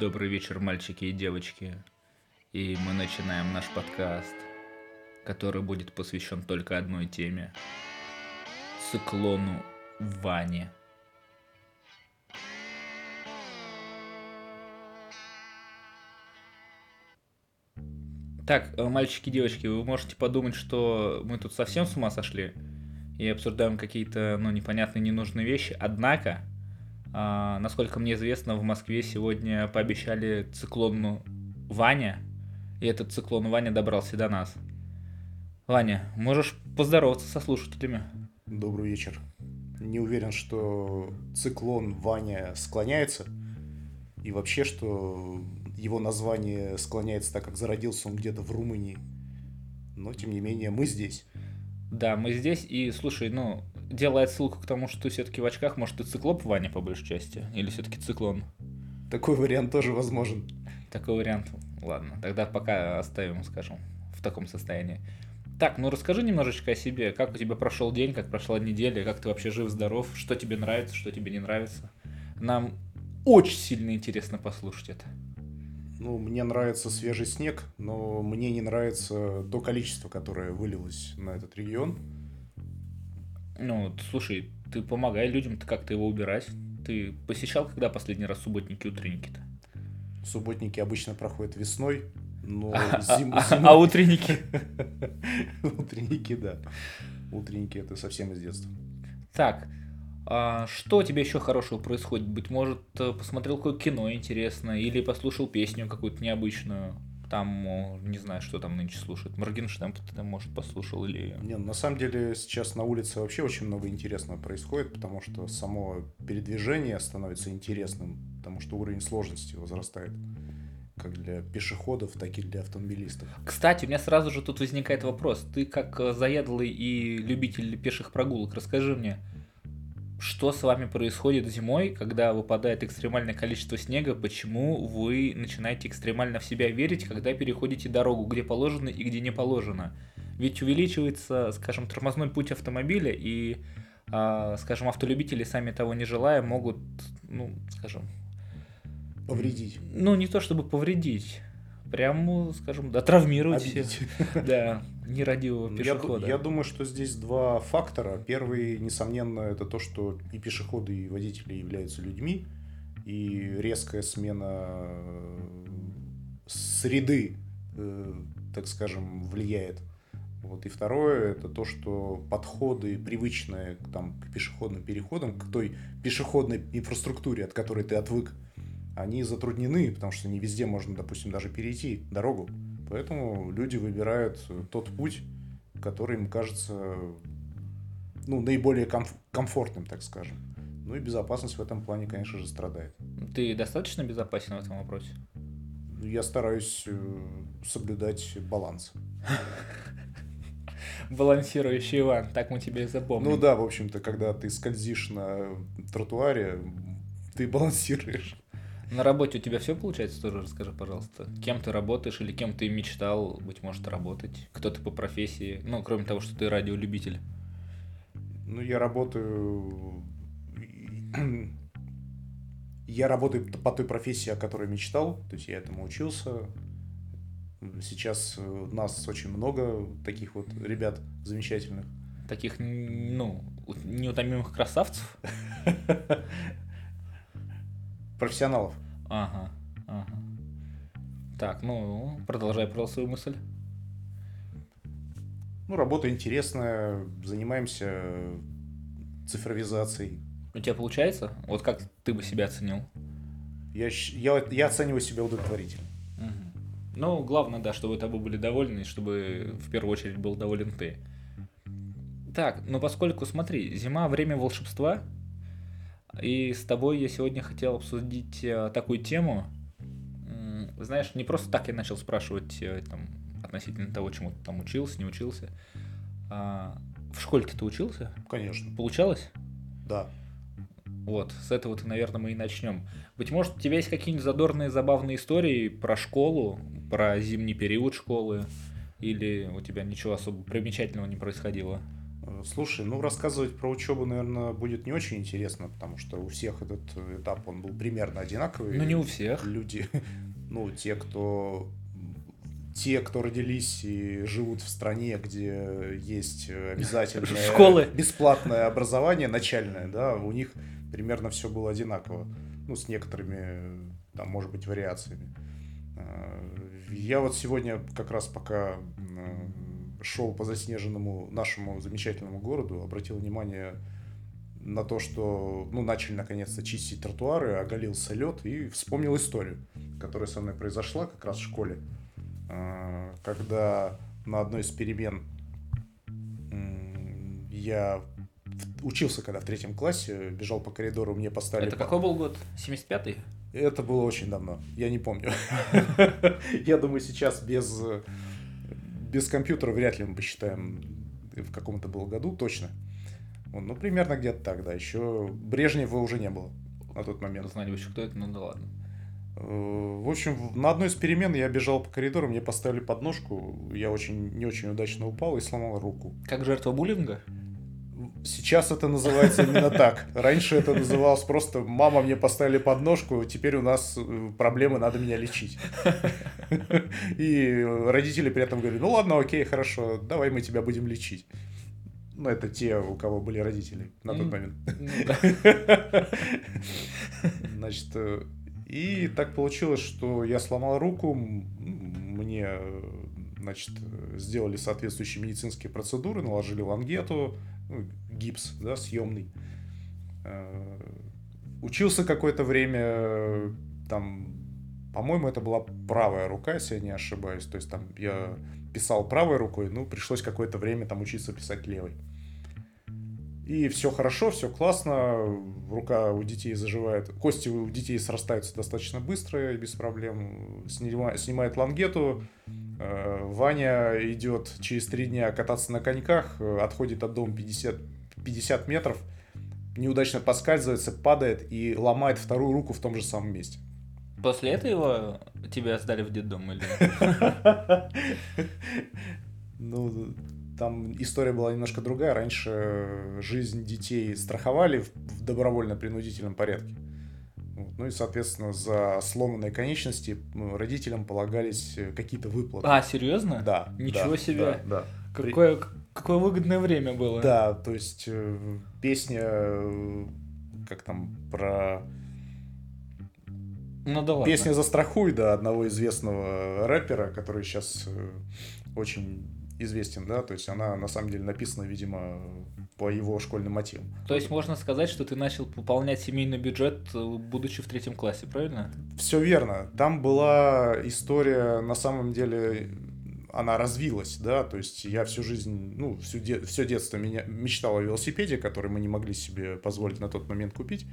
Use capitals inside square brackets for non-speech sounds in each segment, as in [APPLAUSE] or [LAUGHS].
Добрый вечер, мальчики и девочки. И мы начинаем наш подкаст, который будет посвящен только одной теме. Циклону Ване. Так, э, мальчики и девочки, вы можете подумать, что мы тут совсем с ума сошли и обсуждаем какие-то, ну, непонятные, ненужные вещи. Однако, а, насколько мне известно, в Москве сегодня пообещали циклону Ваня, и этот циклон Ваня добрался до нас. Ваня, можешь поздороваться со слушателями? Добрый вечер. Не уверен, что циклон Ваня склоняется. И вообще, что его название склоняется, так как зародился он где-то в Румынии. Но, тем не менее, мы здесь. Да, мы здесь, и слушай, ну, делает ссылку к тому, что все-таки в очках, может, ты циклоп Ваня по большей части, или все-таки циклон? Такой вариант тоже возможен. Такой вариант. Ладно, тогда пока оставим, скажем, в таком состоянии. Так, ну расскажи немножечко о себе. Как у тебя прошел день, как прошла неделя, как ты вообще жив-здоров, что тебе нравится, что тебе не нравится. Нам очень сильно интересно послушать это. Ну, мне нравится свежий снег, но мне не нравится то количество, которое вылилось на этот регион. Ну, слушай, ты помогай людям ты как-то его убирать. Ты посещал когда последний раз субботники утренники-то? Субботники обычно проходят весной, но А, зим- а- зимой- а утренники? [LAUGHS] Утренники, да. Утренники это совсем из детства. Так, а что у тебя еще хорошего происходит? Быть может, э, посмотрел какое кино интересное, или послушал песню какую-то необычную. Там, не знаю, что там нынче слушают. Моргенштерн ты там, может, послушал, или... Не, ну, на самом деле сейчас на улице вообще очень много интересного происходит, потому что само передвижение становится интересным, потому что уровень сложности возрастает как для пешеходов, так и для автомобилистов. Кстати, у меня сразу же тут возникает вопрос. Ты как э, заядлый и любитель пеших прогулок, расскажи мне, что с вами происходит зимой, когда выпадает экстремальное количество снега, почему вы начинаете экстремально в себя верить, когда переходите дорогу, где положено и где не положено. Ведь увеличивается, скажем, тормозной путь автомобиля, и, а, скажем, автолюбители, сами того не желая, могут, ну, скажем, Повредить. ну, не то чтобы повредить, прям, скажем, да, травмировать. Обидеть. [LAUGHS] Да, нерадивого Я ду- пешехода. Я думаю, что здесь два фактора. Первый, несомненно, это то, что и пешеходы, и водители являются людьми, и резкая смена э, среды, э, так скажем, влияет. Вот. И второе, это то, что подходы привычные там, к пешеходным переходам, к той пешеходной инфраструктуре, от которой ты отвык, они затруднены, потому что не везде можно, допустим, даже перейти дорогу. Поэтому люди выбирают э, тот путь, который им кажется ну, наиболее комф- комфортным, так скажем. Ну и безопасность в этом плане, конечно же, страдает. Ты достаточно безопасен в этом вопросе? Я стараюсь э, соблюдать баланс. Балансирующий Иван, так мы тебя и запомним. Ну да, в общем-то, когда ты скользишь на тротуаре, ты балансируешь. На работе у тебя все получается тоже? Расскажи, пожалуйста. Кем ты работаешь или кем ты мечтал, быть может, работать? Кто ты по профессии? Ну, кроме того, что ты радиолюбитель. Ну, я работаю... Я работаю по той профессии, о которой мечтал, то есть я этому учился. Сейчас нас очень много таких вот ребят замечательных. Таких, ну, неутомимых красавцев? [LAUGHS] Профессионалов. Ага, ага. Так, ну, продолжай, пожалуйста, свою мысль. Ну, работа интересная, занимаемся цифровизацией. У тебя получается? Вот как ты бы себя оценил? Я, я, я оцениваю себя удовлетворительно. Мгм. Ну, главное, да, чтобы тобой были довольны, и чтобы в первую очередь был доволен ты. Так, ну поскольку, смотри, зима время волшебства, и с тобой я сегодня хотел обсудить э, такую тему. Знаешь, не просто так я начал спрашивать э, там, относительно того, чему ты там учился, не учился. А, в школе-то ты учился? Конечно. Получалось? Да. Вот, с этого ты, наверное, мы и начнем. Быть может, у тебя есть какие-нибудь задорные, забавные истории про школу, про зимний период школы, или у тебя ничего особо примечательного не происходило? Э, Слушай, ну рассказывать про учебу, наверное, будет не очень интересно, потому что у всех этот этап он был примерно одинаковый. Ну, не у всех. Люди, [LAUGHS] ну, те, кто те, кто родились и живут в стране, где есть обязательное [LAUGHS] Школы. бесплатное образование начальное, да, у них примерно все было одинаково. Ну, с некоторыми, там, может быть, вариациями. Э, Я вот сегодня как раз пока шел по заснеженному нашему замечательному городу, обратил внимание на то, что ну, начали наконец-то чистить тротуары, оголился лед и вспомнил историю, которая со мной произошла как раз в школе, Э, когда на одной из перемен я учился, когда в третьем классе, бежал по коридору, мне поставили... Это какой был год? 75-й? Это было очень давно, я не помню. [LAUGHS] Я думаю, сейчас без, без компьютера вряд ли мы посчитаем, в каком это было году точно. Ну, примерно где-то так, да. Еще Брежнева уже не было на тот момент. Знали вообще, кто это, ну да ладно. Э, В общем, на одной из перемен я бежал по коридору, мне поставили подножку, я очень не очень удачно упал и сломал руку. Как жертва буллинга? Сейчас это называется именно так. Раньше это называлось просто «мама, мне поставили подножку, теперь у нас э, проблемы, надо меня лечить». [LAUGHS] И родители при этом говорили «ну ладно, окей, хорошо, давай мы тебя будем лечить». Ну, это те, у кого были родители на тот момент. Ну. [LAUGHS] Значит, э, и так получилось, что я сломал руку, мне, э, значит, сделали соответствующие медицинские процедуры, наложили лангету, ну, гипс, да, съемный. Э, Учился какое-то время, э, там, по-моему, это была правая рука, если я не ошибаюсь. То есть там я писал правой рукой, ну, пришлось какое-то время там учиться писать левой. И все хорошо, все классно, рука у детей заживает, кости у детей срастаются достаточно быстро и без проблем. Снима- снимает лангету, Ваня идет через три дня кататься на коньках, э, отходит от дома 50, 50 метров, неудачно поскальзывается, падает и ломает вторую руку в том же самом месте. После этого тебя сдали в детдом или... [LAUGHS] Ну, там история была немножко другая. Раньше жизнь детей страховали в добровольно-принудительном порядке. Ну и, соответственно, за сломанные конечности родителям полагались э, какие-то выплаты. А, серьезно? Да. Ничего да, себе. Да, да. Какое, какое выгодное время было. Да, то есть э, песня, э, как там, про... Ну да ладно. Песня «Застрахуй», да, одного известного рэпера, который сейчас э, очень известен, да, то есть она на самом деле написана, видимо, по его школьным мотивам. То есть можно сказать, что ты начал пополнять семейный бюджет, э, будучи в третьем классе, правильно? Все верно. Там была история, на самом деле, она развилась, да, то есть я всю жизнь, ну, всю де- все детство меня, мечтал о велосипеде, который мы не могли себе позволить на тот момент купить.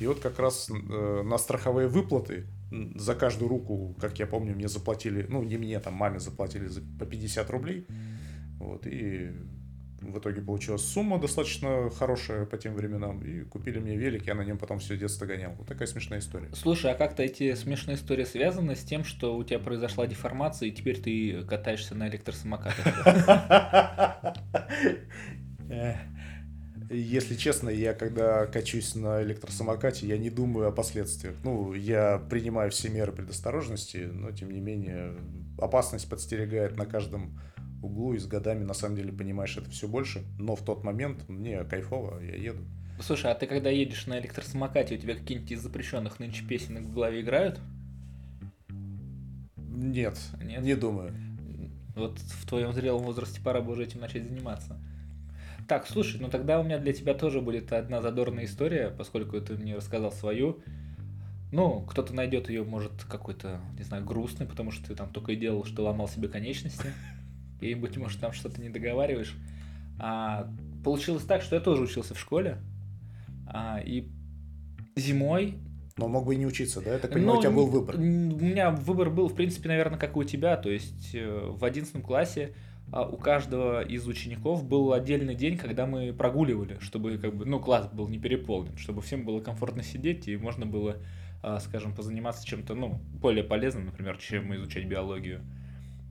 И вот как раз э, на страховые выплаты за каждую руку, как я помню, мне заплатили, ну, не мне, там, маме заплатили за, по 50 рублей. Вот, и в итоге получилась сумма достаточно хорошая по тем временам, и купили мне велик, я на нем потом все детство гонял. Вот такая смешная история. Слушай, а как-то эти смешные истории связаны с тем, что у тебя произошла деформация, и теперь ты катаешься на электросамокатах? Если честно, я когда качусь на электросамокате, я не думаю о последствиях. Ну, я принимаю все меры предосторожности, но тем не менее опасность подстерегает на каждом углу, и с годами на самом деле понимаешь это все больше. Но в тот момент мне кайфово, я еду. Слушай, а ты когда едешь на электросамокате, у тебя какие-нибудь из запрещенных нынче песенок в голове играют? Нет, Нет? не думаю. Вот в твоем зрелом возрасте пора бы уже этим начать заниматься. Так, слушай, ну тогда у меня для тебя тоже будет одна задорная история, поскольку ты мне рассказал свою. Ну, кто-то найдет ее, может, какой-то, не знаю, грустный, потому что ты там только и делал, что ломал себе конечности. И, быть может, там что-то не договариваешь. А, получилось так, что я тоже учился в школе. А, и зимой Но мог бы и не учиться, да? Я так понимаю, у тебя ну, был выбор. У меня выбор был, в принципе, наверное, как и у тебя. То есть э, в 11 классе а, у каждого из учеников был отдельный день, когда мы прогуливали, чтобы как бы, ну, класс был не переполнен, чтобы всем было комфортно сидеть и можно было, а, скажем, позаниматься чем-то, ну, более полезным, например, чем изучать биологию.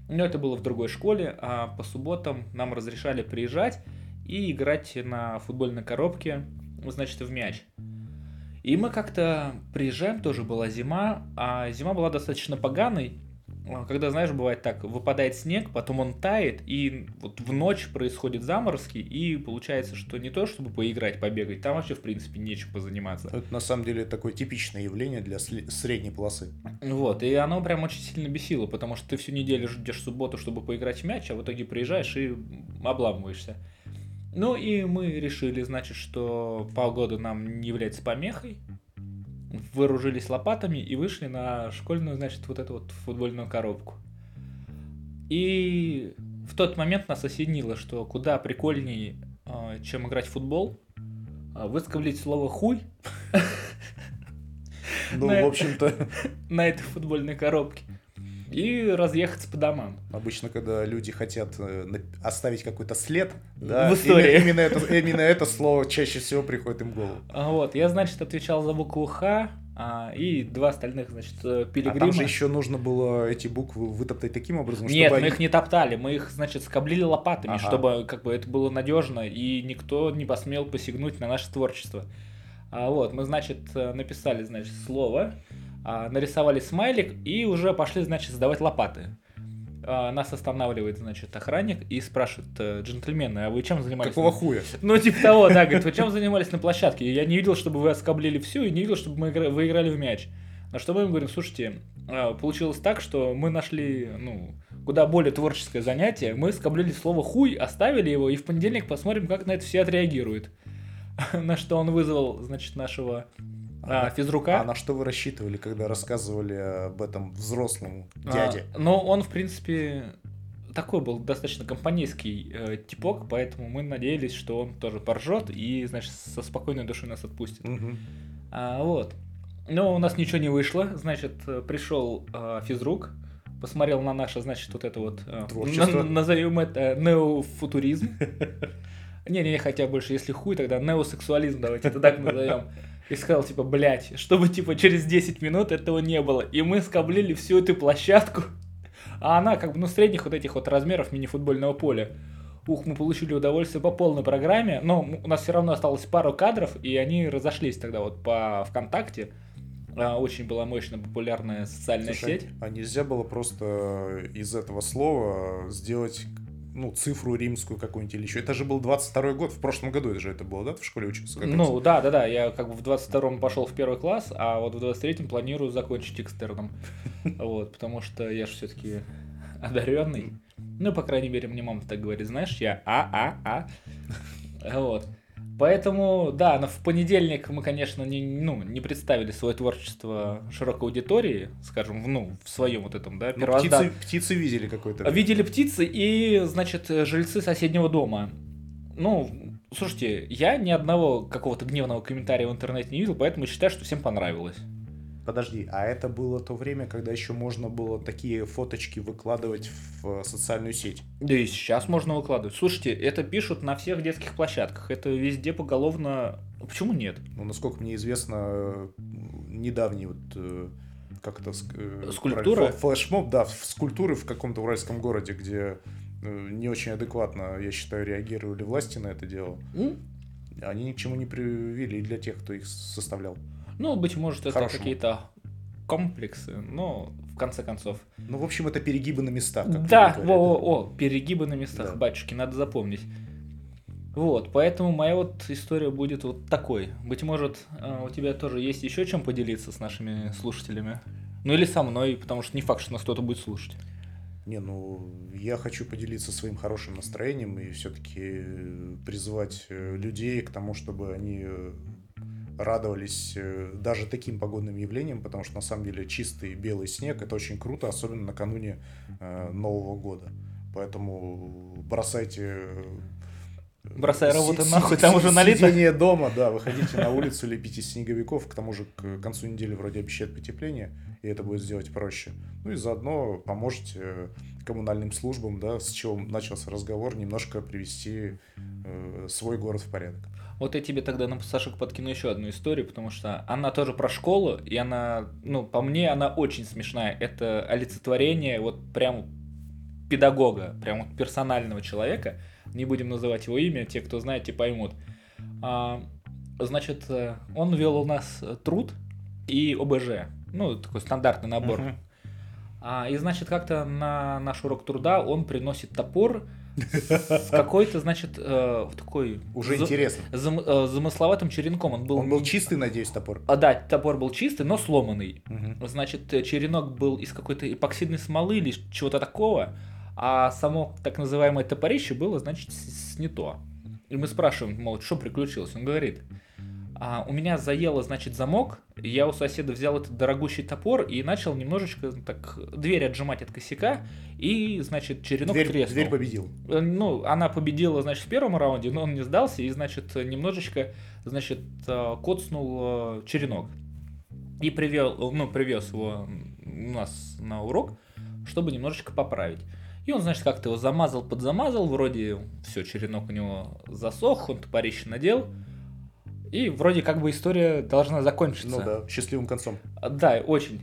Но это было в другой школе, а по субботам нам разрешали приезжать, и играть на футбольной коробке, значит, в мяч. И мы как-то приезжаем, тоже была зима, а зима была достаточно поганой, когда, знаешь, бывает так, выпадает снег, потом он тает, и вот в ночь происходит заморозки, и получается, что не то, чтобы поиграть, побегать, там вообще, в принципе, нечем позаниматься. Это, на самом деле, такое типичное явление для средней полосы. Вот, и оно прям очень сильно бесило, потому что ты всю неделю ждешь субботу, чтобы поиграть в мяч, а в итоге приезжаешь и обламываешься. Ну и мы решили, значит, что погода нам не является помехой, вооружились лопатами и вышли на школьную, значит, вот эту вот футбольную коробку. И в тот момент нас осенило, что куда прикольнее, а, чем играть в футбол, а, выскоблить слово «хуй». Ну, [LAUGHS] в общем-то... [LAUGHS] На этой футбольной коробке и разъехаться по домам. Обычно, когда люди хотят э, оставить какой-то след, да, в истории. Именно, именно, это, именно это слово чаще всего приходит им в голову. А вот, я, значит, отвечал за букву Х, а, и два остальных, значит, пилигрима. А там же еще нужно было эти буквы вытоптать таким образом, Нет, мы они... их не топтали, мы их, значит, скоблили лопатами, ага. чтобы как бы это было надежно, и никто не посмел посягнуть на наше творчество. А вот, мы, значит, написали, значит, слово, нарисовали смайлик и уже пошли, значит, сдавать лопаты. А, нас останавливает, значит, охранник и спрашивает, э, джентльмены, а вы чем занимались? Какого хуя? Ну, типа того, да, говорит, вы чем занимались на площадке? Я не видел, чтобы вы оскоблили всю, и не видел, чтобы мы игра... вы играли в мяч. На что мы им говорим, слушайте, а, получилось так, что мы нашли, ну, куда более творческое занятие. Мы скоблили слово хуй, оставили его, и в понедельник посмотрим, как на это все отреагируют. [LAUGHS] На что он вызвал, значит, нашего а, физрука. А на что вы рассчитывали, когда рассказывали об этом взрослому дяде? А, ну, он, в принципе, такой был достаточно компанейский э, типок, поэтому мы надеялись, что он тоже поржет и, значит, со спокойной душой нас отпустит. Угу. А, вот. Но у нас ничего не вышло, значит, пришел э, физрук, посмотрел на наше, значит, вот это вот... Э, Творчество. На, назовем это неофутуризм. [LAUGHS] Не-не, хотя больше, если хуй, тогда неосексуализм давайте это так назовем и сказал, типа, блядь, чтобы, типа, через 10 минут этого не было. И мы скоблили всю эту площадку, а она, как бы, ну, средних вот этих вот размеров мини-футбольного поля. Ух, мы получили удовольствие по полной программе, но у нас все равно осталось пару кадров, и они разошлись тогда вот по ВКонтакте. А, очень была мощная популярная социальная Слушай, сеть. А нельзя было просто из этого слова сделать ну, цифру римскую какую-нибудь или еще. Это же был 22 год, в прошлом году это же это было, да, в школе учился? Ну, да, да, да, я как бы в 22-м пошел в первый класс, а вот в 23-м планирую закончить экстерном. [LAUGHS] Вот, потому что я же все-таки одаренный. Ну, по крайней мере, мне мама так говорит, знаешь, я а-а-а. Вот. Поэтому, да, но в понедельник мы, конечно, не, ну, не представили свое творчество широкой аудитории, скажем, в, ну, в своем вот этом, да, ну, птицы, птицы видели какой-то. Видели птицы и, значит, жильцы соседнего дома. Ну, слушайте, я ни одного какого-то гневного комментария в интернете не видел, поэтому считаю, что всем понравилось. Подожди, а это было то время, когда еще можно было такие фоточки выкладывать в социальную сеть? Да и сейчас можно выкладывать. Слушайте, это пишут на всех детских площадках. Это везде поголовно. Почему нет? Ну, насколько мне известно, недавний вот э, как это э, скульптура флешмоб да скульптуры в каком-то уральском городе где э, не очень адекватно я считаю реагировали власти на это дело mm? они ни к чему не привели для тех кто их составлял ну, быть может, это какие-то комплексы, но в конце концов. Ну, в общем, это перегибы на местах. да, о, о, о, перегибы на местах, да. батюшки, надо запомнить. Вот, поэтому моя вот история будет вот такой. Быть может, э, у тебя тоже есть еще чем поделиться с нашими слушателями? Ну или со мной, потому что не факт, что нас кто-то будет слушать. Не, ну, я хочу поделиться своим хорошим настроением и все-таки призывать э, людей к тому, чтобы они э, радовались э, даже таким погодным явлениям, потому что на самом деле чистый белый снег это очень круто, особенно накануне э, Нового года. Поэтому бросайте э, Бросай работу си- нахуй, там уже налито. Сидение дома, да, выходите на улицу, лепите снеговиков, к тому же к концу недели вроде обещают потепление, и это будет сделать проще. Ну и заодно поможете коммунальным службам, да, с чего начался разговор, немножко привести э, свой город в порядок. Вот я тебе тогда на Сашек подкину еще одну историю, потому что она тоже про школу, и она, ну, по мне, она очень смешная. Это олицетворение вот прям педагога, прям вот персонального человека. не будем называть его имя, те, кто знает, те поймут. А, значит, э, он вел у нас труд и ОБЖ, ну, такой стандартный набор. Мгм. А, и, значит, как-то на наш урок труда он приносит топор с какой-то, значит, э, в такой... Уже за- интересно. зам- э, замысловатым черенком. Он был... Он был чистый, надеюсь, топор. А, да, топор был чистый, но сломанный. Мгм. Значит, э, черенок был из какой-то эпоксидной смолы или чего-то такого, а само так называемое топорище было, значит, с- снято. И мы спрашиваем, мол, что приключилось? Он говорит, а, у меня заело, значит, замок, я у соседа взял этот дорогущий топор и начал немножечко так дверь отжимать от косяка, и, значит, черенок Дверь, треснул. дверь победил. Э, Ну, она победила, значит, в первом раунде, но он не сдался, и, значит, немножечко, значит, э, коцнул э, черенок. И привел, ну, привез его у нас на урок, чтобы немножечко поправить. И он, значит, как-то его замазал, подзамазал, вроде все, черенок у него засох, он топорище надел, и вроде как бы история должна закончиться. Ну да, счастливым концом. А, Да, очень.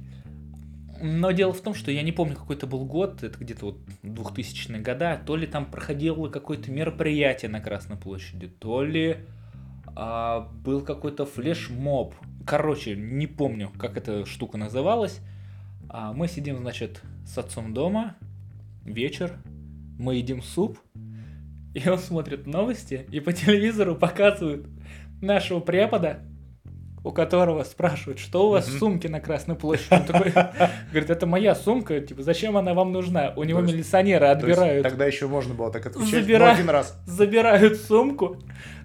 Но дело в том, что я не помню, какой это был год, это где-то вот 2000-е года, то ли там проходило какое-то мероприятие на Красной площади, то ли а, был какой-то флешмоб. Короче, не помню, как эта штука называлась. А, мы сидим, значит, с отцом дома, вечер, мы едим суп, и он смотрит новости, и по телевизору [LAUGHS] показывают нашего препода, у которого спрашивают, что у вас в сумке на Красной площади. Он такой, [LAUGHS] говорит, это моя сумка, типа, зачем она вам нужна? У него милиционеры отбирают, тогда еще можно было так отвечать, но один раз. забирают сумку,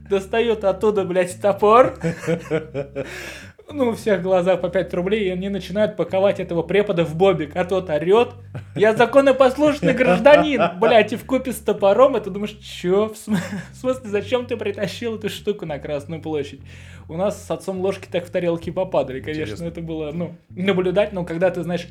достают оттуда, блядь, топор. [LAUGHS] Ну, у всех глаза по 5 рублей, и они начинают паковать этого препода в бобик, а тот орет. Я законопослушный гражданин, блядь, и в купе с топором, и ты думаешь, чё? В см- [LAUGHS] в смысле, зачем ты притащил эту штуку на Красную площадь? У нас с отцом ложки так в тарелки попадали, конечно, Интересно. это было, ну, наблюдать, но когда ты, знаешь,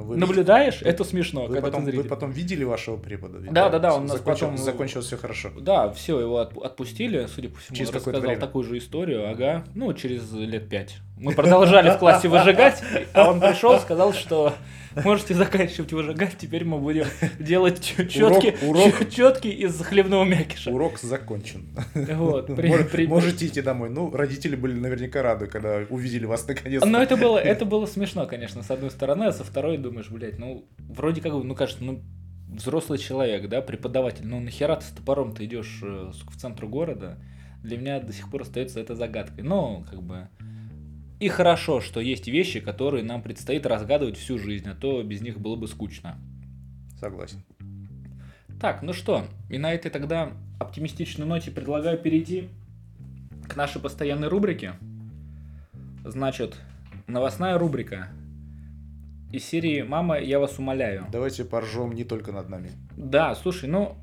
э, Ну, вы наблюдаешь, это смешно, Вы когда потом, вы потом видели вашего препода? Ведь, Да, да, да, он нас закончил, потом- закончилось все хорошо. Да, все, его отпу- отпустили, судя по всему, Через он рассказал время. такую же историю, ага, ну, через лет пять. Мы продолжали в классе выжигать, а он пришел, сказал, что можете заканчивать выжигать, теперь мы будем [LAUGHS] делать четки, урок. четки [LAUGHS] из хлебного мякиша. Урок закончен. Вот, [LAUGHS] при- Можете идти домой. Ну, родители были наверняка рады, когда увидели вас наконец-то. Но это было, это было смешно, конечно, с одной стороны, а со второй думаешь, блядь, ну, вроде как, бы, ну, кажется, ну, взрослый человек, да, преподаватель, ну, нахера ты с топором ты идешь э, в центр города? Для меня до сих пор остается это загадкой. Но, как бы, и хорошо, что есть вещи, которые нам предстоит разгадывать всю жизнь, а то без них было бы скучно. Согласен. Так, ну что, и на этой тогда оптимистичной ноте предлагаю перейти к нашей постоянной рубрике. Значит, новостная рубрика из серии «Мама, я вас умоляю». Давайте поржем не только над нами. Да, слушай, ну,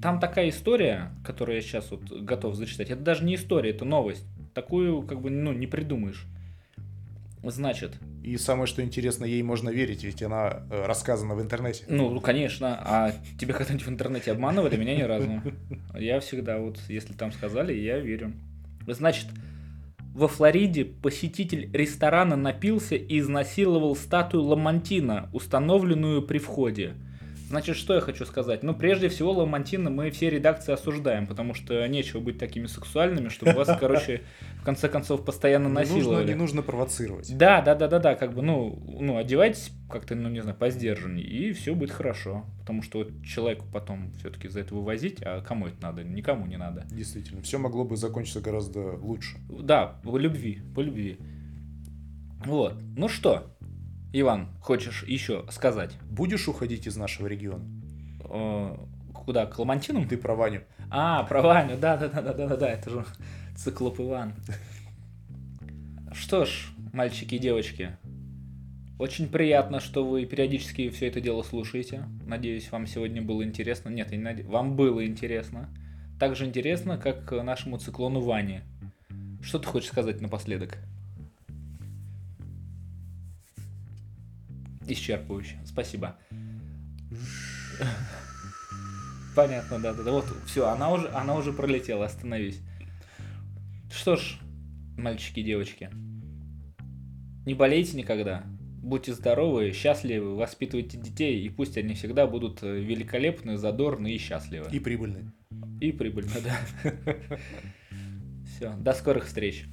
там такая история, которую я сейчас вот готов зачитать. Это даже не история, это новость. Такую, как бы, ну, не придумаешь. Значит, И самое, что интересно, ей можно верить, ведь она э, рассказана в интернете. Ну, конечно. А тебя когда-нибудь в интернете обманывали? Меня ни разу. [LAUGHS] Я всегда вот, если там сказали, я верю. Значит, во Флориде посетитель ресторана напился и изнасиловал статую Ламантина, установленную при входе. Значит, что я хочу сказать? Ну, прежде всего, Ламантина мы все редакции осуждаем, потому что нечего быть такими сексуальными, чтобы вас, короче, в конце концов, постоянно Не нужно, не нужно провоцировать. Да, да, да, да, да, как бы, ну, ну, одевайтесь как-то, ну, не знаю, поздержаннее, и все будет хорошо. Потому что вот человеку потом все-таки за это вывозить, а кому это надо? Никому не надо. Действительно, все могло бы закончиться гораздо лучше. Да, по любви, по любви. Вот. Ну что, Иван, хочешь еще сказать? Будешь уходить из нашего региона? Э, Куда? К Ламантинам? Ты про Ваню. А, про Ваню, да, да, да, да, да, да, да, это же циклоп Иван. Что ж, мальчики и девочки, очень приятно, что вы периодически все это дело слушаете. Надеюсь, вам сегодня было интересно. Нет, я не наде- вам было интересно. Так же интересно, как нашему циклону Ване. Что ты хочешь сказать напоследок? Исчерпывающе. Спасибо. Понятно, да, да, да. Вот, все, она уже, она уже пролетела, остановись. Что ж, мальчики и девочки, не болейте никогда. Будьте здоровы, счастливы, воспитывайте детей, и пусть они всегда будут э, великолепны, задорны и счастливы. И прибыльны. И прибыльны, да. [LAUGHS] Все, до скорых встреч.